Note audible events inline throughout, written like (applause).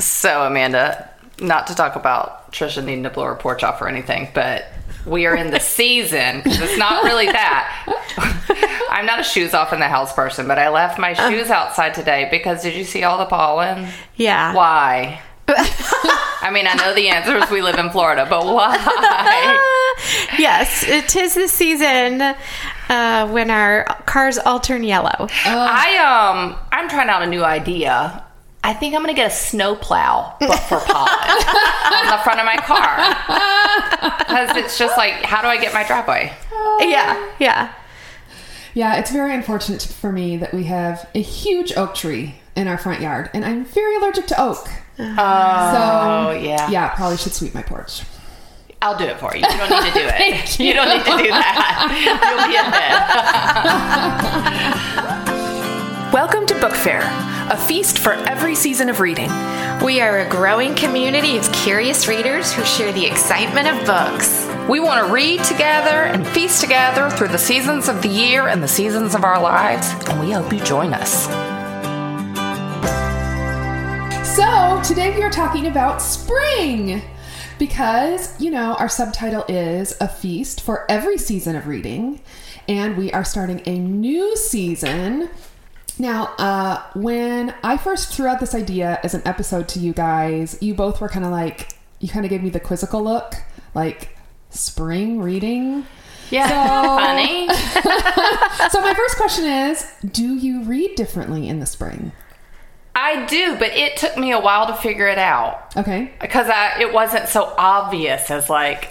So, Amanda, not to talk about Trisha needing to blow her porch off or anything, but we are in the (laughs) season. it's not really that. (laughs) I'm not a shoes off in the house person, but I left my shoes outside today because did you see all the pollen? Yeah. Why? (laughs) I mean, I know the answer is we live in Florida, but why? yes, it is the season uh, when our cars all turn yellow. I um, I'm trying out a new idea. I think I'm gonna get a snow plow, but for pollen (laughs) on the front of my car (laughs) because it's just like, how do I get my driveway? Yeah, yeah. Yeah, it's very unfortunate for me that we have a huge oak tree in our front yard, and I'm very allergic to oak. Oh So, yeah. yeah, probably should sweep my porch. I'll do it for you. You don't need to do it. (laughs) you. don't need to do that. You'll be in bed. Welcome to BookFare, a feast for every season of reading. We are a growing community of curious readers who share the excitement of books. We want to read together and feast together through the seasons of the year and the seasons of our lives, and we hope you join us. So, today we are talking about spring because, you know, our subtitle is A Feast for Every Season of Reading, and we are starting a new season. Now, uh, when I first threw out this idea as an episode to you guys, you both were kind of like, you kind of gave me the quizzical look, like, spring reading. Yeah, So- (laughs) funny. (laughs) So, my first question is Do you read differently in the spring? I do, but it took me a while to figure it out Okay. because I, it wasn't so obvious as like,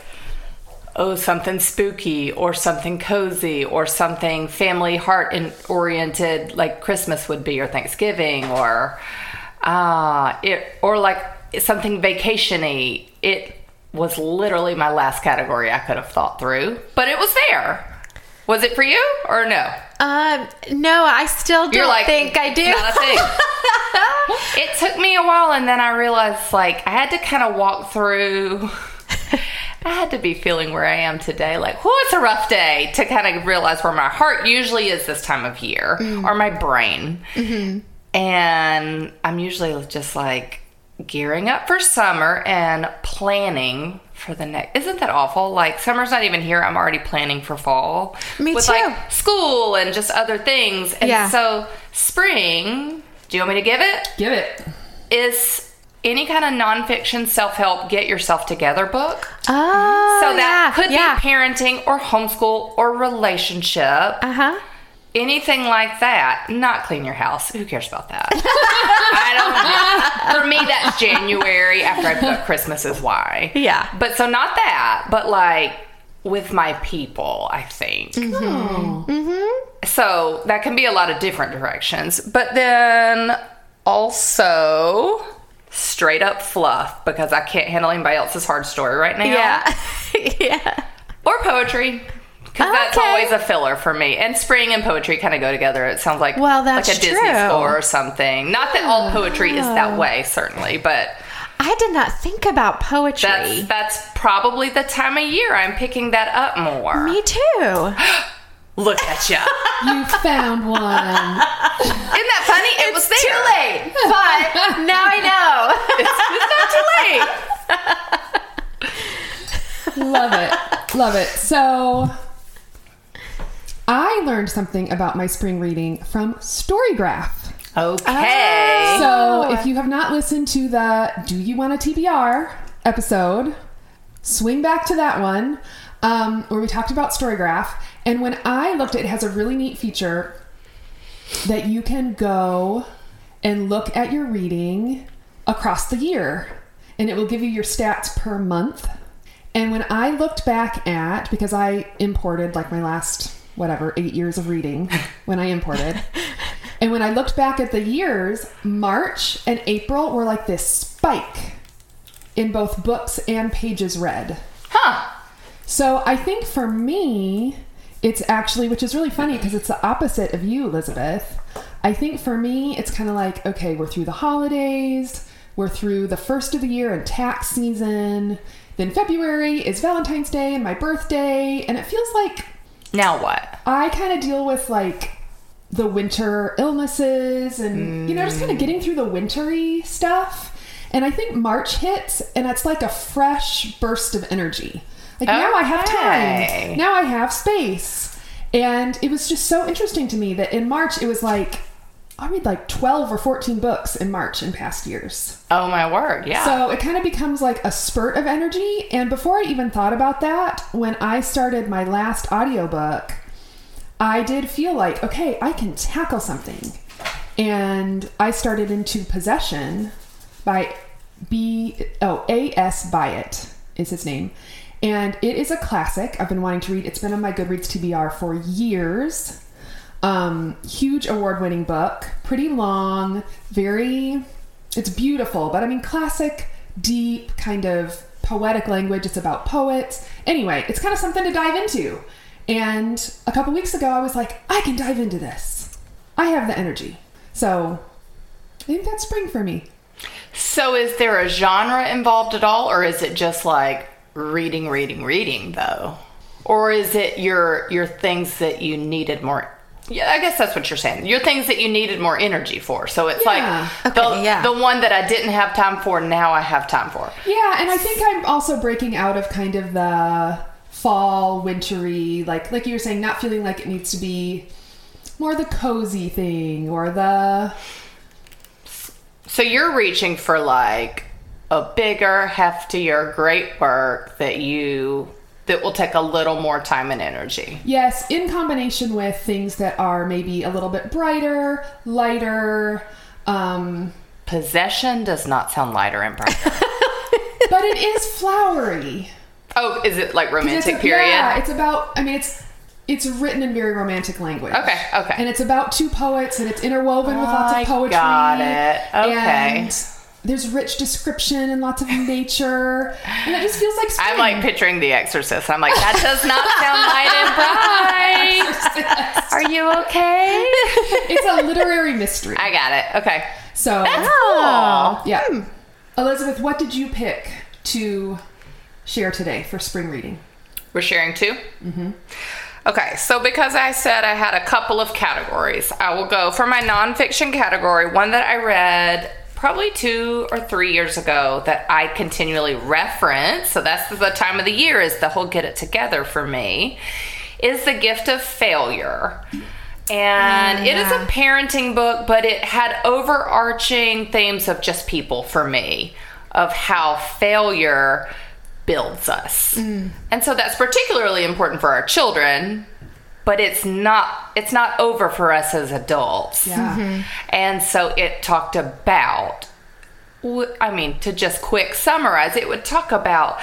oh, something spooky or something cozy or something family heart oriented like Christmas would be or Thanksgiving or uh, it or like something vacationy. It was literally my last category I could have thought through, but it was there. Was it for you or no? Um, no, I still don't You're like, think I do. Not a thing. (laughs) it took me a while, and then I realized like I had to kind of walk through. I had to be feeling where I am today, like, "Whoa, it's a rough day," to kind of realize where my heart usually is this time of year, mm-hmm. or my brain. Mm-hmm. And I'm usually just like gearing up for summer and planning for the next. Isn't that awful? Like summer's not even here. I'm already planning for fall. Me with too. like school and just other things. And Yeah. so spring. Do you want me to give it? Give it. Is any kind of nonfiction self help get yourself together book. Oh, So that yeah, could yeah. be parenting or homeschool or relationship. Uh huh. Anything like that. Not clean your house. Who cares about that? (laughs) I don't. Know. For me, that's January after I put up Christmas is why. Yeah. But so not that, but like with my people, I think. Mm-hmm. So that can be a lot of different directions. But then also straight up fluff because I can't handle anybody else's hard story right now. Yeah. (laughs) yeah. Or poetry. Because that's always a filler for me. And spring and poetry kind of go together. It sounds like Well, that's like a Disney true. score or something. Not that all poetry is that ah. way, certainly, but I did not think about poetry. that's that's probably the time of year I'm picking that up more. Me too. (gasps) (gasps) (gasps) Look at ya. (laughs) You found one. Isn't that funny? It was there. Too late, but now I know. (laughs) It's not too late. Love it. Love it. So I learned something about my spring reading from Storygraph. Okay. So if you have not listened to the Do You Want a TBR episode, swing back to that one um, where we talked about Storygraph. And when I looked at it, it has a really neat feature that you can go and look at your reading across the year and it will give you your stats per month. And when I looked back at, because I imported like my last, whatever, eight years of reading (laughs) when I imported. and when I looked back at the years, March and April were like this spike in both books and pages read. huh. So I think for me, it's actually, which is really funny because it's the opposite of you, Elizabeth. I think for me, it's kind of like, okay, we're through the holidays, we're through the first of the year and tax season. Then February is Valentine's Day and my birthday. And it feels like Now what? I kind of deal with like the winter illnesses and, you know, just kind of mm. getting through the wintry stuff. And I think March hits, and it's like a fresh burst of energy. Like now I have time. Now I have space. And it was just so interesting to me that in March, it was like, I read like 12 or 14 books in March in past years. Oh my word, yeah. So it kind of becomes like a spurt of energy. And before I even thought about that, when I started my last audiobook, I did feel like, okay, I can tackle something. And I started into Possession by B oh A.S. Byatt is his name. And it is a classic I've been wanting to read. It's been on my Goodreads TBR for years. Um, huge award winning book, pretty long, very, it's beautiful, but I mean, classic, deep, kind of poetic language. It's about poets. Anyway, it's kind of something to dive into. And a couple weeks ago, I was like, I can dive into this. I have the energy. So I think that's spring for me. So is there a genre involved at all, or is it just like reading, reading, reading though? Or is it your your things that you needed more yeah, I guess that's what you're saying. Your things that you needed more energy for. So it's Yeah. like the, Okay, yeah. the one that I didn't have time for, now I have time for. Yeah, and I think I'm also breaking out of kind of the fall, wintry, like like you were saying, not feeling like it needs to be more the cozy thing or the So you're reaching for like a bigger, heftier, great work that you that will take a little more time and energy. yes, in combination with things that are maybe a little bit brighter, lighter, um, Possession does not sound lighter and brighter. (laughs) but it is flowery. oh, is it like romantic a- period? Yeah, it's about. I mean, it's it's written in very romantic language. Okay, okay. And it's about two poets, and it's interwoven with lots of poetry. got it. Okay. And there's rich description and lots of nature, and it just feels like spring. I'm like picturing The Exorcist. I'm like, that does not sound light and bright. Are you okay? (laughs) it's a literary mystery. I got it. Okay. so Oh. yeah, Elizabeth, what did you pick to share today for spring reading? We're sharing 2 Mm-hmm. Okay, so because I said I had a couple of categories, I will go for my nonfiction category, one that I read probably two or three years ago that I continually reference. So that's the time of the year is the whole get it together for me. Is the gift of failure. And mm, it is a parenting book, but it had overarching themes of just people for me, of how failure builds us. Mm. And so that's particularly important for our children, but it's not it's not over for us as adults. Yeah. Mm-hmm. And so it talked about I mean, to just quick summarize, it would talk about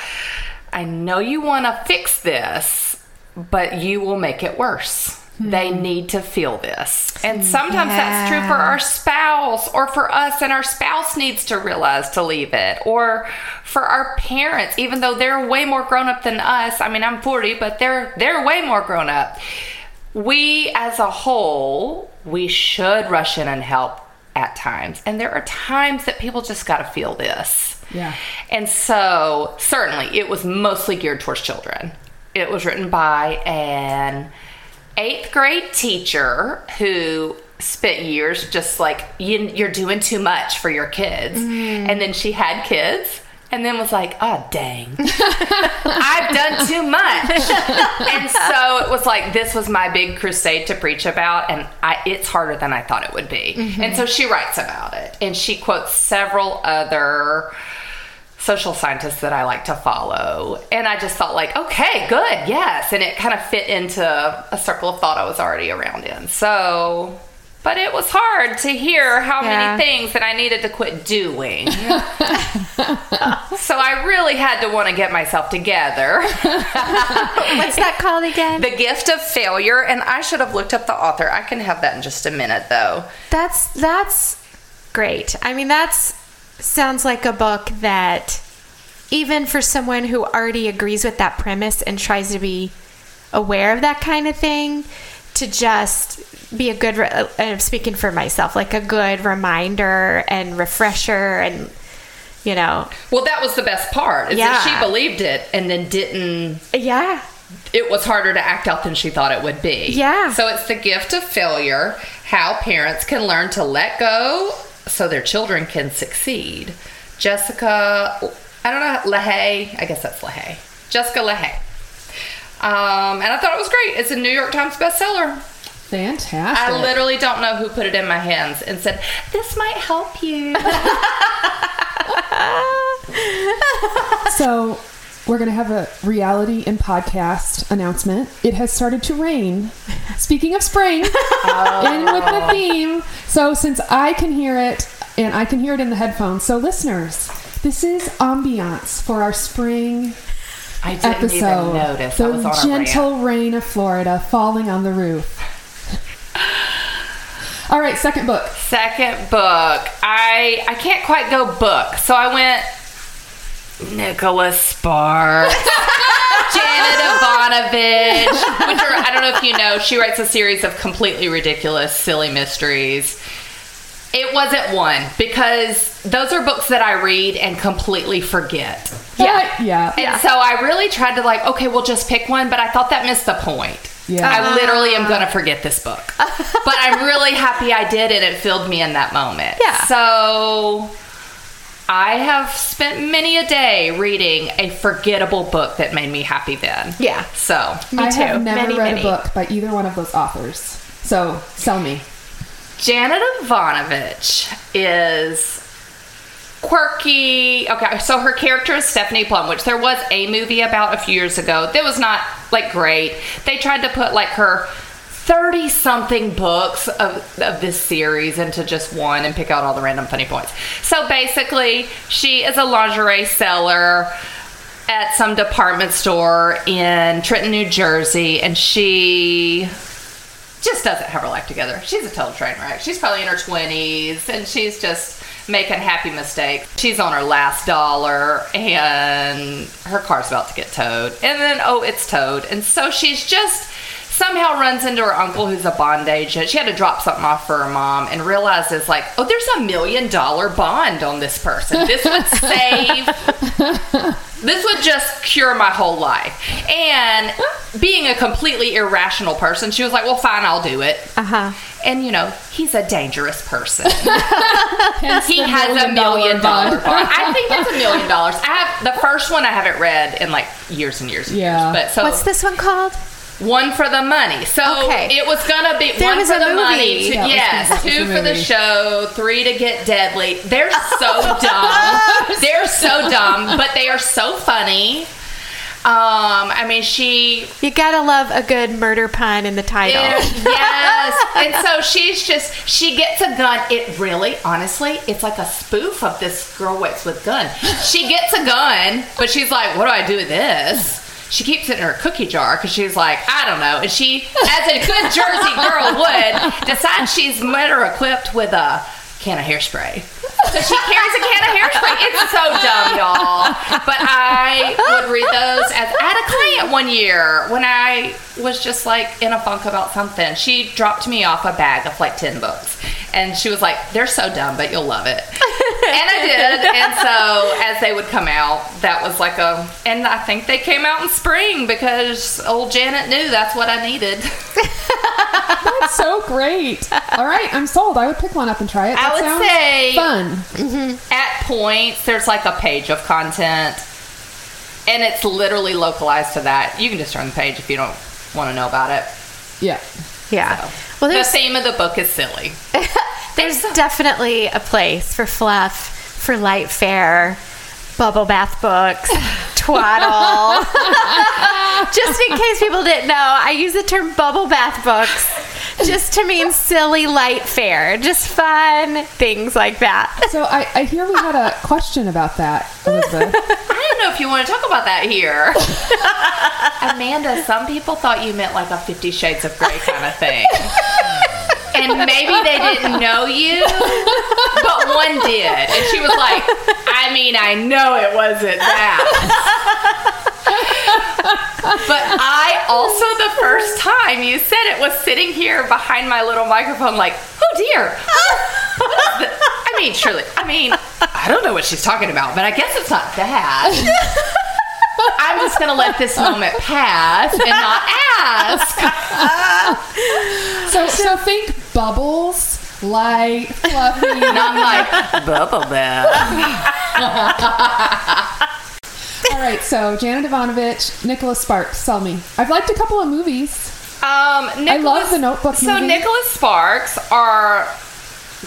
I know you want to fix this, but you will make it worse. Hmm. They need to feel this. And hmm. sometimes that's true for our spouse or for us, and our spouse needs to realize to leave it. Or for our parents, even though they're way more grown up than us. I mean, I'm 40, but they're they're way more grown up. We as a whole, we should rush in and help at times. And there are times that people just got to feel this. Yeah. And so, certainly, it was mostly geared towards children. It was written by an eighth grade teacher who spent years just like, you, you're doing too much for your kids. Mm. And then she had kids. And then was like, oh, dang. (laughs) I've done too much. (laughs) and so it was like, this was my big crusade to preach about. And I, it's harder than I thought it would be. Mm-hmm. And so she writes about it. And she quotes several other social scientists that I like to follow. And I just felt like, okay, good, yes. And it kind of fit into a circle of thought I was already around in. So, but it was hard to hear how Yeah. many things that I needed to quit doing. so I really had to want to get myself together. (laughs) What's that called again? the gift of failure. And I should have looked up the author. I can have that in just a minute, though. That's that's great. I mean, that's sounds like a book that even for someone who already agrees with that premise and tries to be aware of that kind of thing, to just be a good. Re- uh, I'm speaking for myself, like a good reminder and refresher, and you know, Well, that was the best part. Is that Yeah. she believed it and then didn't yeah, it was harder to act out than she thought it would be. Yeah. So it's the gift of failure, how parents can learn to let go so their children can succeed. Jessica, I don't know, Lahey. I guess that's Lahey. Jessica Lahey. Um, and I thought it was great. It's a New York Times bestseller. Fantastic. I literally don't know who put it in my hands and said, This might help you. (laughs) (laughs) So, we're going to have a reality and podcast announcement. It has started to rain. Speaking of spring, in with the theme. So, since I can hear it and I can hear it in the headphones, so listeners, this is ambiance for our spring episode. even notice. I was the gentle rain of Florida falling on the roof. All right, second book. Second book. I I can't quite go book, so I went Nicholas Sparks, (laughs) Janet Evanovich, which are I don't know if you know, she writes a series of completely ridiculous, silly mysteries. It wasn't one because those are books that I read and completely forget. Yeah. yeah. And so I really tried to like, okay, we'll just pick one, but I thought that missed the point. Yeah. I literally am going to forget this book. (laughs) but I'm really happy I did and it filled me in that moment. Yeah. So I have spent many a day reading a forgettable book that made me happy then. Yeah. So Me I too. have never Many, read many. a book by either one of those authors. So, sell me. Janet Evanovich is quirky. Okay, so her character is Stephanie Plum, which there was a movie about a few years ago that was not like great. They tried to put like her 30 something books of, of this series into just one and pick out all the random funny points. So basically, she is a lingerie seller at some department store in Trenton, New Jersey, and she just doesn't have her life together. She's a total train wreck. She's probably in her 20s and she's just making happy mistakes. She's on her last dollar and her car's about to get towed. And then, oh, it's towed. And so she's just somehow runs into her uncle who's a bond agent. She had to drop something off for her mom and realizes, like, oh, there's a million dollar bond on this person. This would (laughs) save this would just cure my whole life. And being a completely irrational person, she was like, well, fine, I'll do it. Uh huh. And, you know, he's a dangerous person. (laughs) He has a million million dollar bond. I think it's a million dollars. I have the first one I haven't read in like years and years and Yeah. years. But so What's this one called? one for the money. So Okay. it was gonna be There one for the movie. money. Two, was yes, the- that was two for the show, three to get deadly. They're so (laughs) dumb. They're so dumb, but they are so funny. Um, I mean, she You gotta love a good murder pun in the title. it- (laughs) yes. And so she's just, she gets a gun. It really, honestly, it's like a spoof of this girl waits with gun. She gets a gun, but she's like, what do I do with this? She keeps it in her cookie jar because she's like, I don't know. And she, as a good Jersey girl would, decides she's better equipped with a can of hairspray. So she carries a can of hairspray. It's so dumb, y'all. But I would read those as I had a client one year when I was just like in a funk about something. She dropped me off a bag of like 10 books. And she was like, they're so dumb, but you'll love it. (laughs) and I did. And so as they would come out, that was like a, and I think they came out in spring because old Janet knew that's what I needed. (laughs) That's so great. All right, I'm sold. I would pick one up and try it. That I would say- fun. Mm-hmm. at points there's like a page of content and it's literally localized to that you can just turn the page if you don't want to know about it Yeah. Yeah. So, Well, the theme of the book is silly (laughs) there's definitely a place for fluff, for light fare, bubble bath books, (laughs) twaddle. (laughs) just in case people didn't know, I use the term bubble bath books just to mean silly light fare, just fun things like that. So I, I hear we had a question about that, Elizabeth. (laughs) i don't know if you want to talk about that here. (laughs) Amanda some people thought you meant like a 50 shades of gray kind of thing. (laughs) And maybe they didn't know you but one did. And she was like i mean i know it wasn't that But I also, the first time you said it, was sitting here behind my little microphone, like, oh dear. What is the- I mean, surely, I mean, I don't know what she's talking about, but I guess it's not that. I'm just going to let this moment pass and not ask. So so think bubbles, light, fluffy. Not like bubble bath. (laughs) All right, so Janet Evanovich, Nicholas Sparks, sell me. I've liked a couple of movies. Um, Nicholas, love the Notebook So movie. Nicholas Sparks are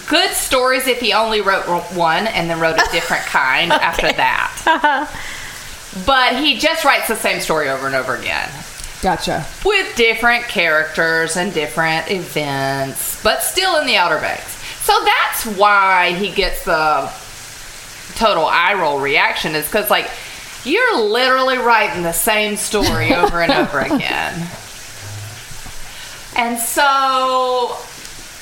good stories if he only wrote one and then wrote a different (laughs) kind after that. (laughs) but he just writes the same story over and over again Gotcha. with different characters and different events, but still in the Outer Banks. So that's why he gets the total eye roll reaction is because like you're literally writing the same story over and over (laughs) again. And so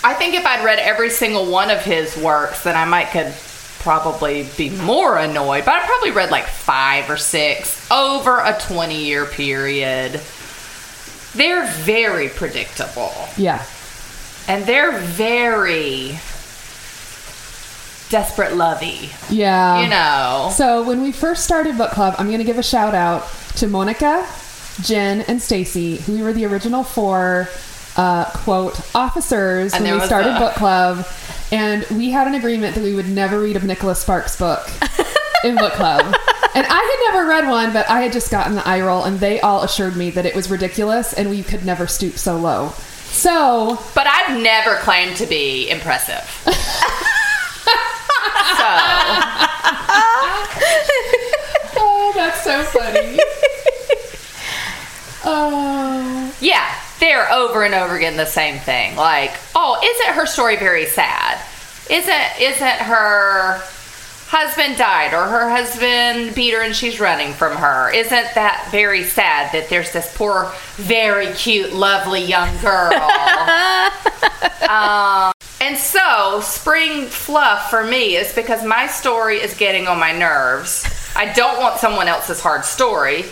I think if I'd read every single one of his works, then I might could probably be more annoyed. But I probably read like five or six over a 20 year period. They're very predictable. Yeah. And they're very desperate lovey. Yeah. You know. So when we first started book club, I'm going to give a shout out to Monica, Jen, and Stacy, who were the original four uh, quote officers And when we started a- book club, and we had an agreement that we would never read a Nicholas Sparks book (laughs) in book club. And I had never read one, but I had just gotten the eye roll, and they all assured me that it was ridiculous and we could never stoop so low. So But I've never claimed to be impressive. (laughs) so (laughs) Oh, that's so funny. (laughs) oh. Yeah, they're over and over again the same thing. Like, oh, isn't her story very sad? Isn't isn't her husband died or her husband beat her and she's running from her? Isn't that very sad that there's this poor, very cute, lovely young girl? (laughs) um, and so, spring fluff for me is because my story is getting on my nerves. I don't want someone else's hard story.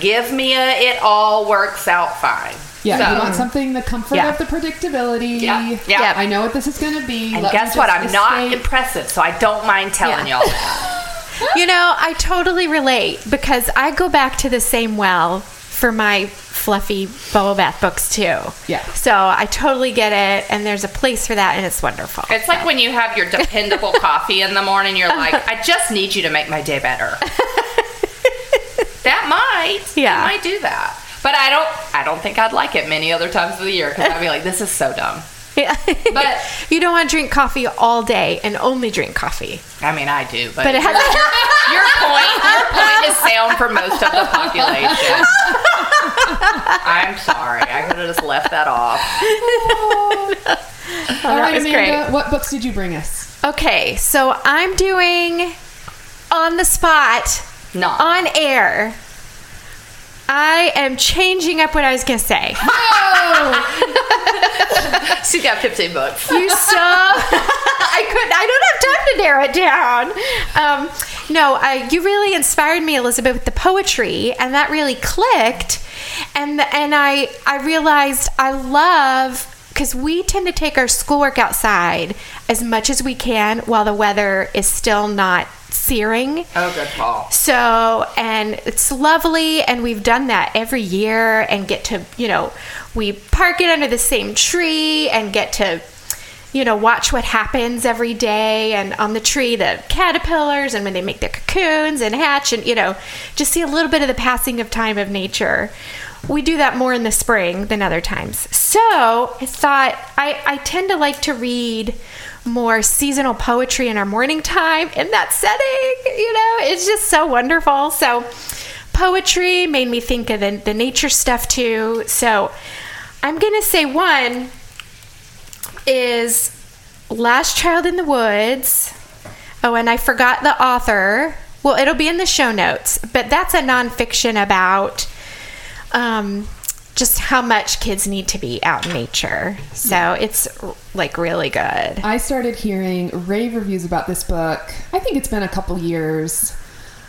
Give me a it all works out fine. Yeah, So- you want something the comfort Yeah. of the predictability. Yeah, yeah. I know what this is going to be. And Let guess what? I'm not impressive, so I don't mind telling Yeah. y'all that. (laughs) You know, I totally relate because I go back to the same well for my fluffy bubble bath books too. Yeah. So I totally get it, and there's a place for that, and it's wonderful. It's like when you have your dependable (laughs) coffee in the morning, you're like, (laughs) I just need you to make my day better. (laughs) that might. Yeah. You might do that. But I don't I don't think I'd like it many other times of the year because I'd be like, this is so dumb. Yeah. (laughs) But- you don't want to drink coffee all day and only drink coffee. I mean, I do, but, But it has your (laughs) point your point is sound for most of the population. I'm sorry. I could have just left that off. (laughs) All that right, was Amanda, great. what books did you bring us? Okay, so I'm doing on the spot, not on air. I am changing up what I was going to say. She's got 15 books. You saw. I couldn't. I don't have time to narrow it down. Um, no, uh, you really inspired me, Elizabeth, with the poetry, and that really clicked. And and I I realized I love because we tend to take our schoolwork outside as much as we can while the weather is still not searing. Oh, good call. So, and it's lovely, and we've done that every year and get to, you know, we park it under the same tree and get to, you know, watch what happens every day. And on the tree, the caterpillars and when they make their cocoons and hatch, and, you know, just see a little bit of the passing of time of nature. We do that more in the spring than other times. So I thought I, I tend to like to read more seasonal poetry in our morning time in that setting. You know, it's just so wonderful. So, poetry made me think of the, the nature stuff too. So, I'm going to say one is Last Child in the Woods. Oh, and I forgot the author. Well, it'll be in the show notes, but that's a nonfiction about um, just how much kids need to be out in nature. So it's like really good. I started hearing rave reviews about this book. I think it's been a couple years.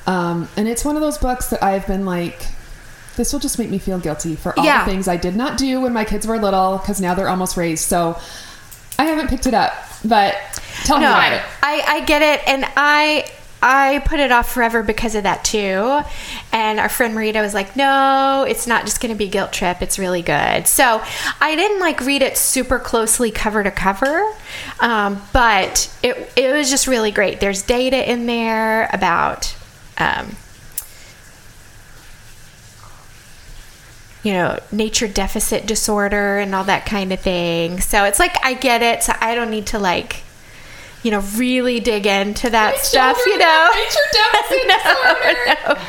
Um, and it's one of those books that I've been like, this will just make me feel guilty for all Yeah. the things I did not do when my kids were little because now they're almost raised. So I haven't picked it up, but tell me no, about it. I, I get it, and I I put it off forever because of that too. And our friend Marita was like, no, it's not just going to be guilt trip. It's really good. So I didn't like read it super closely cover to cover, um, but it, it was just really great. There's data in there about. Um, you know, nature deficit disorder and all that kind of thing. So it's like I get it. So I don't need to like, you know, really dig into that stuff, you know. Nature (laughs) deficit disorder. No.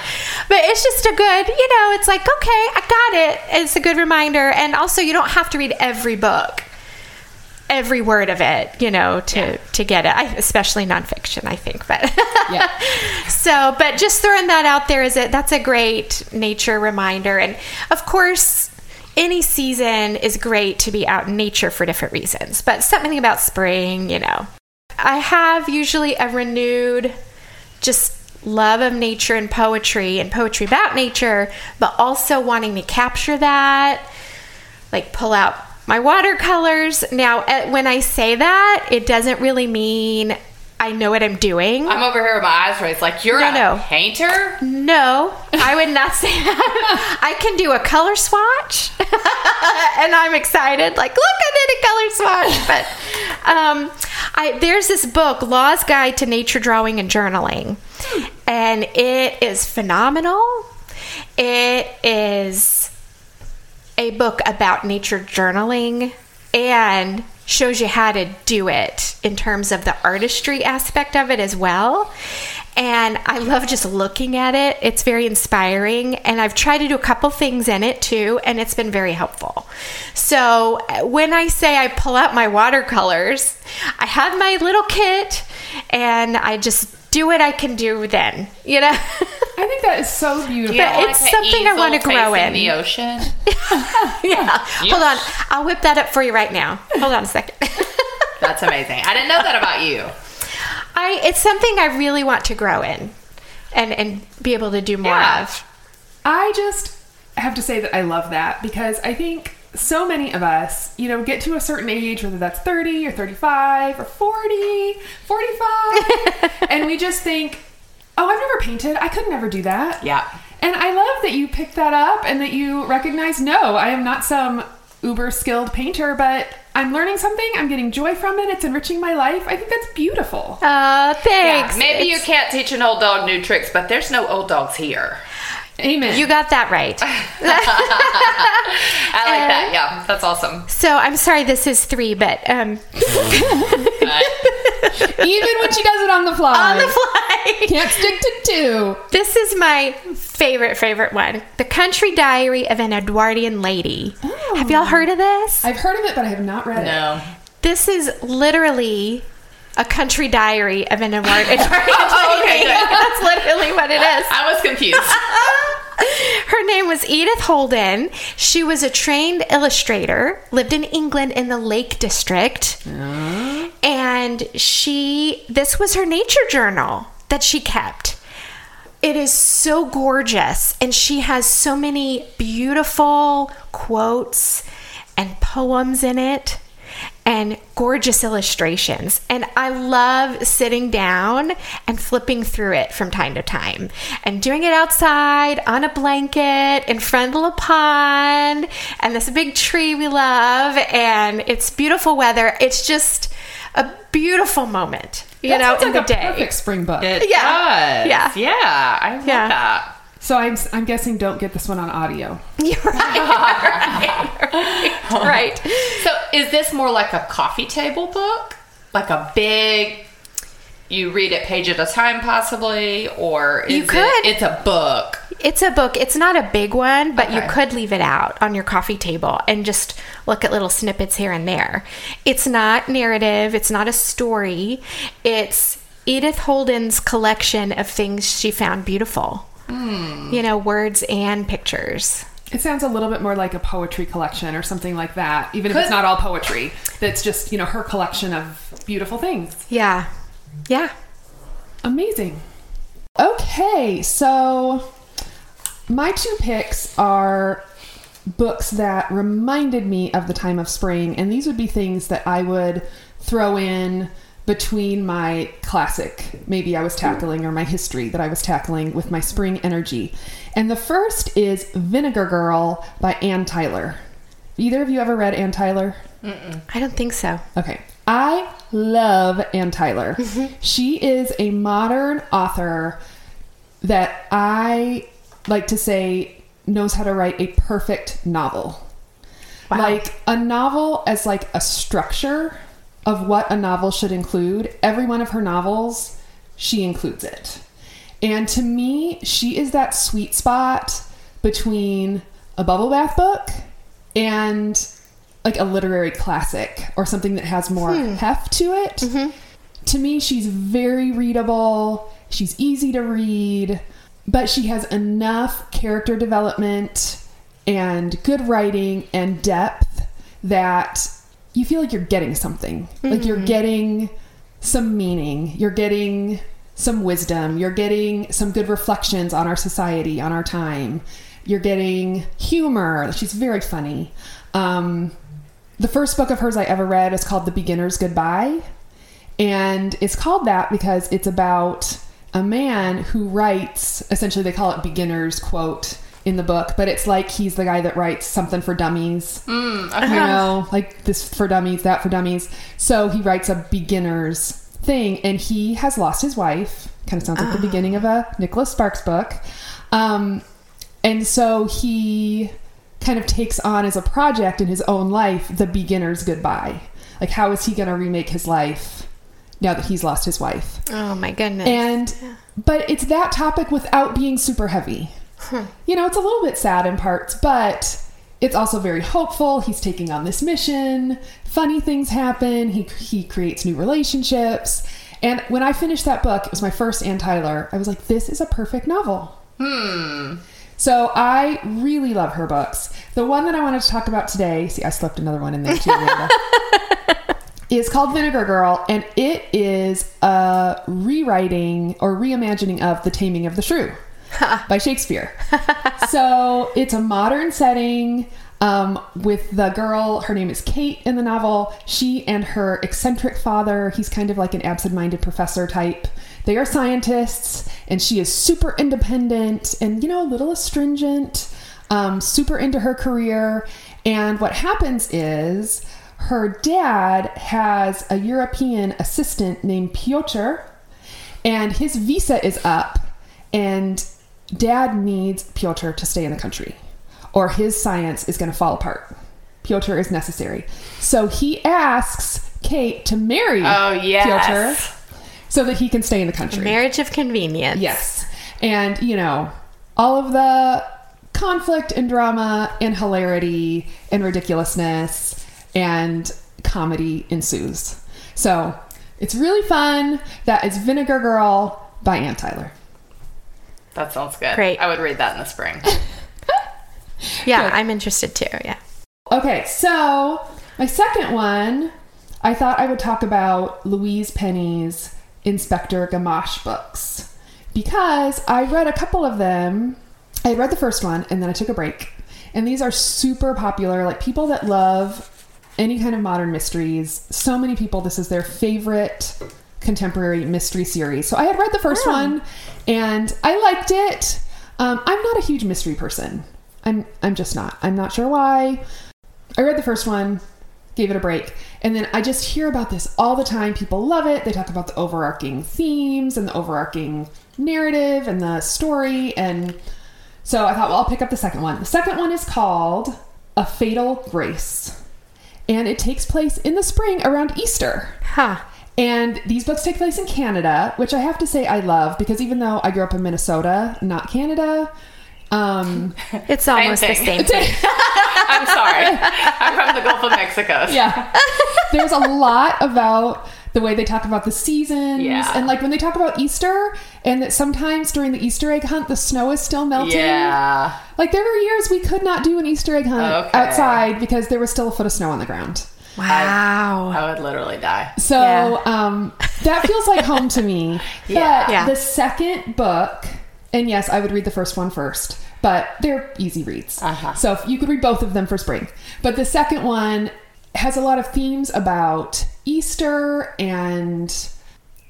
But it's just a good, you know, it's like, okay, I got it. It's a good reminder. And also, you don't have to read every book, every word of it, you know, to, to get it. I, especially nonfiction, I think. But Yeah. (laughs) so, but just throwing that out there is it that's a great nature reminder. And of course, any season is great to be out in nature for different reasons. But something about spring, you know, I have usually a renewed just love of nature and poetry and poetry about nature, but also wanting to capture that, like pull out my watercolors. Now, when I say that, it doesn't really mean I know what I'm doing. I'm over here with my eyes raised, like you're No, a no. painter. No, I would not say that. (laughs) I can do a color swatch, (laughs) and I'm excited. Like, look, I did a color swatch. (laughs) But um, I, there's this book, Law's Guide to Nature Drawing and Journaling, and it is phenomenal. It is a book about nature journaling and shows you how to do it in terms of the artistry aspect of it as well. And I love just looking at it. It's very inspiring. And I've tried to do a couple things in it too, and it's been very helpful. So uh, when I say I pull out my watercolors, I have my little kit and I just do what I can do then, you know? I think that is so (laughs) beautiful. You But it's like something I wanna grow facing in. The ocean. (laughs) yeah. Hold on. I'll whip that up for you right now. Hold on a second. (laughs) That's amazing. I didn't know that about you. I it's something I really want to grow in and and be able to do more Yeah. of. I just have to say that I love that because I think so many of us, you know, get to a certain age, whether that's 30 or 35 or 40, 45, (laughs) and we just think, oh, I've never painted. I could never do that. Yeah. And I love that you picked that up and that you recognize, no, I am not some uber skilled painter, but I'm learning something. I'm getting joy from it. It's enriching my life. I think that's beautiful. Uh thanks. Yeah, maybe you can't teach an old dog new tricks, but there's no old dogs here. Amen. you got that right. (laughs) I like that. Yeah, that's awesome. So I'm sorry this is three, but um (laughs) Even when she does it on the fly. on the fly. (laughs) Can't stick to two. This is my favorite favorite one. The Country Diary of an Edwardian Lady. Have y'all heard of this? I've heard of it, but I have not read it. no. This is literally a country diary of an Edward- Edwardian Oh, okay, That's literally what it is. I was confused. (laughs) Her name was Edith Holden. She was a trained illustrator, lived in England in the Lake District. Oh. And she, this was her nature journal that she kept. It is so gorgeous. And she has so many beautiful quotes and poems in it and gorgeous illustrations. And I love sitting down and flipping through it from time to time and doing it outside on a blanket in front of a pond and this big tree we love. And it's beautiful weather. It's just a beautiful moment, you That know, in like the a day. perfect spring book. It Yeah. does. Yeah. Yeah. I love Yeah. that. So I'm, I'm guessing don't get this one on audio. (laughs) You're right. right. right. (laughs) So, is this more like a coffee table book? Like a big, you read it page at a time, possibly? Or is You could. it, it's a book? It's a book. It's not a big one, but you could leave it out on your coffee table and just look at little snippets here and there. It's not narrative, it's not a story. It's Edith Holden's collection of things she found beautiful. Hmm. You know, words and pictures. It sounds a little bit more like a poetry collection or something like that, even if it's not all poetry. That's just, you know, her collection of beautiful things. Yeah. Yeah. Amazing. Okay, so my two picks are books that reminded me of the time of spring, and these would be things that I would throw in between my classic, maybe I was tackling, or my history that I was tackling with my spring energy. And the first is Vinegar Girl by Anne Tyler. Either of you ever read Anne Tyler? I don't think so. Okay. I love Anne Tyler. Mm-hmm. she is a modern author that I like to say knows how to write a perfect novel. Wow. Like a novel as like a structure of what a novel should include. Every one of her novels, she includes it. And to me, she is that sweet spot between a bubble bath book and like a literary classic or something that has more hmm. heft to it. Mm-hmm. To me, she's very readable. She's easy to read, but she has enough character development and good writing and depth that you feel like you're getting something. Like you're getting some meaning. You're getting some wisdom. You're getting some good reflections on our society, on our time. You're getting humor. She's very funny. Um, the first book of hers I ever read is called The Beginner's Goodbye. And it's called that because it's about a man who writes, essentially, they call it beginner's quote in the book, but it's like he's the guy that writes something for dummies. You know, like this for dummies, that for dummies. So he writes a beginner's thing, and he has lost his wife. Kind of sounds like the beginning of a Nicholas Sparks book. Um, and so he kind of takes on as a project in his own life the beginner's goodbye. Like, how is he going to remake his life now that he's lost his wife? Oh my goodness. And, but it's that topic without being super heavy. You know, it's a little bit sad in parts, but it's also very hopeful. He's taking on this mission. Funny things happen. He, he creates new relationships. And when I finished that book, it was my first Anne Tyler. I was like, this is a perfect novel. Hmm. So I really love her books. The one that I wanted to talk about today, see, I slipped another one in there too. (laughs) Is called Vinegar Girl, and it is a rewriting or reimagining of The Taming of the Shrew (laughs) by Shakespeare. (laughs) so it's a modern setting. Um, with the girl, her name is Kate in the novel. She and her eccentric father, he's kind of like an absent minded professor type. They are scientists, and she is super independent and, you know, a little astringent, um, super into her career. And what happens is her dad has a European assistant named Piotr, and his visa is up, and dad needs Piotr to stay in the country, or his science is going to fall apart. Piotr is necessary. So he asks Kate to marry Oh, yes. Piotr so that he can stay in the country. Marriage of convenience. Yes. And, you know, all of the conflict and drama and hilarity and ridiculousness and comedy ensues. So it's really fun. That is Vinegar Girl by Anne Tyler. That sounds good. Great. I would read that in the spring. (laughs) Yeah, Good. I'm interested too. Yeah. Okay, so my second one, I thought I would talk about Louise Penny's Inspector Gamache books because I read a couple of them. I had read the first one and then I took a break. And these are super popular, like people that love any kind of modern mysteries. So many people, this is their favorite contemporary mystery series. So I had read the first Oh. one and I liked it. Um, I'm not a huge mystery person. I'm I'm just not. I'm not sure why. I read the first one, gave it a break, and then I just hear about this all the time. People love it. They talk about the overarching themes and the overarching narrative and the story. And so I thought, well, I'll pick up the second one. The second one is called A Fatal Grace, and it takes place in the spring around Easter. Huh. And these books take place in Canada, which I have to say I love because even though I grew up in Minnesota, not Canada, um, (laughs) It's almost the same (laughs) thing. I'm sorry. I'm from the Gulf of Mexico. yeah, (laughs) there's a lot about the way they talk about the seasons Yeah. and like when they talk about Easter and that sometimes during the Easter egg hunt the snow is still melting. Yeah. Like there were years we could not do an Easter egg hunt Okay. outside because there was still a foot of snow on the ground. Wow. I would literally die. So Yeah. um, that feels like home to me. (laughs) Yeah. But Yeah. the second book, and yes, I would read the first one first, but they're easy reads. Uh-huh. So if you could read both of them for spring. But the second one, has a lot of themes about Easter and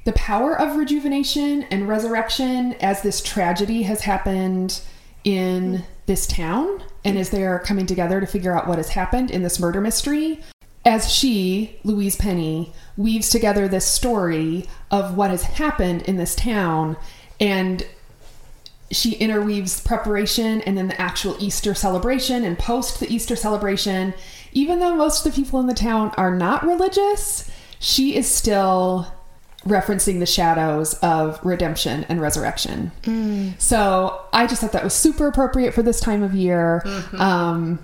the power of rejuvenation and resurrection as this tragedy has happened in this town and as they're coming together to figure out what has happened in this murder mystery. As she, Louise Penny, weaves together this story of what has happened in this town and she interweaves preparation and then the actual Easter celebration and post the Easter celebration. Even though most of the people in the town are not religious, she is still referencing the shadows of redemption and resurrection. So I just thought that was super appropriate for this time of year, um,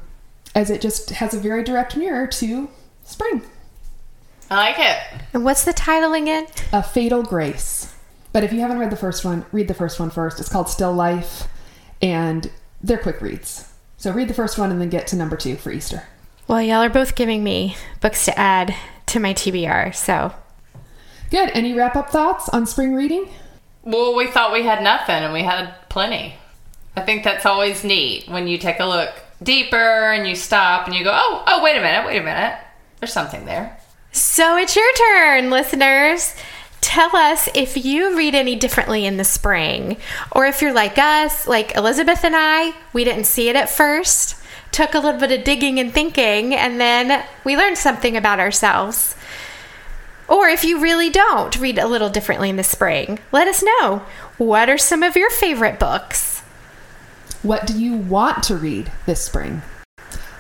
as it just has a very direct mirror to spring. I like it. And what's the title again? A Fatal Grace. But if you haven't read the first one, read the first one first. It's called Still Life, and they're quick reads. So read the first one and then get to number two for Easter. Well, y'all are both giving me books to add to my TBR, so Good. Any wrap up thoughts on spring reading? Well, we thought we had nothing and we had plenty. I think that's always neat when you take a look deeper and you stop and you go, oh, oh, wait a minute, wait a minute. There's something there. So it's your turn, listeners. Tell us if you read any differently in the spring, or if you're like us, like Elizabeth and I, we didn't see it at first, took a little bit of digging and thinking, and then we learned something about ourselves. Or if you really don't read a little differently in the spring, let us know. What are some of your favorite books? What do you want to read this spring?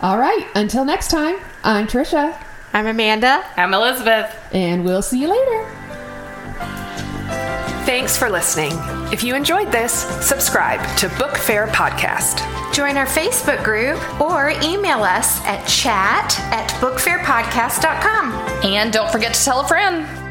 All right. Until next time, I'm Trisha, I'm Amanda. I'm Elizabeth. and we'll see you later. Thanks for listening. If you enjoyed this, subscribe to BookFare Podcast. Join our Facebook group or email us at chat at bookfarepodcast.com. And don't forget to tell a friend.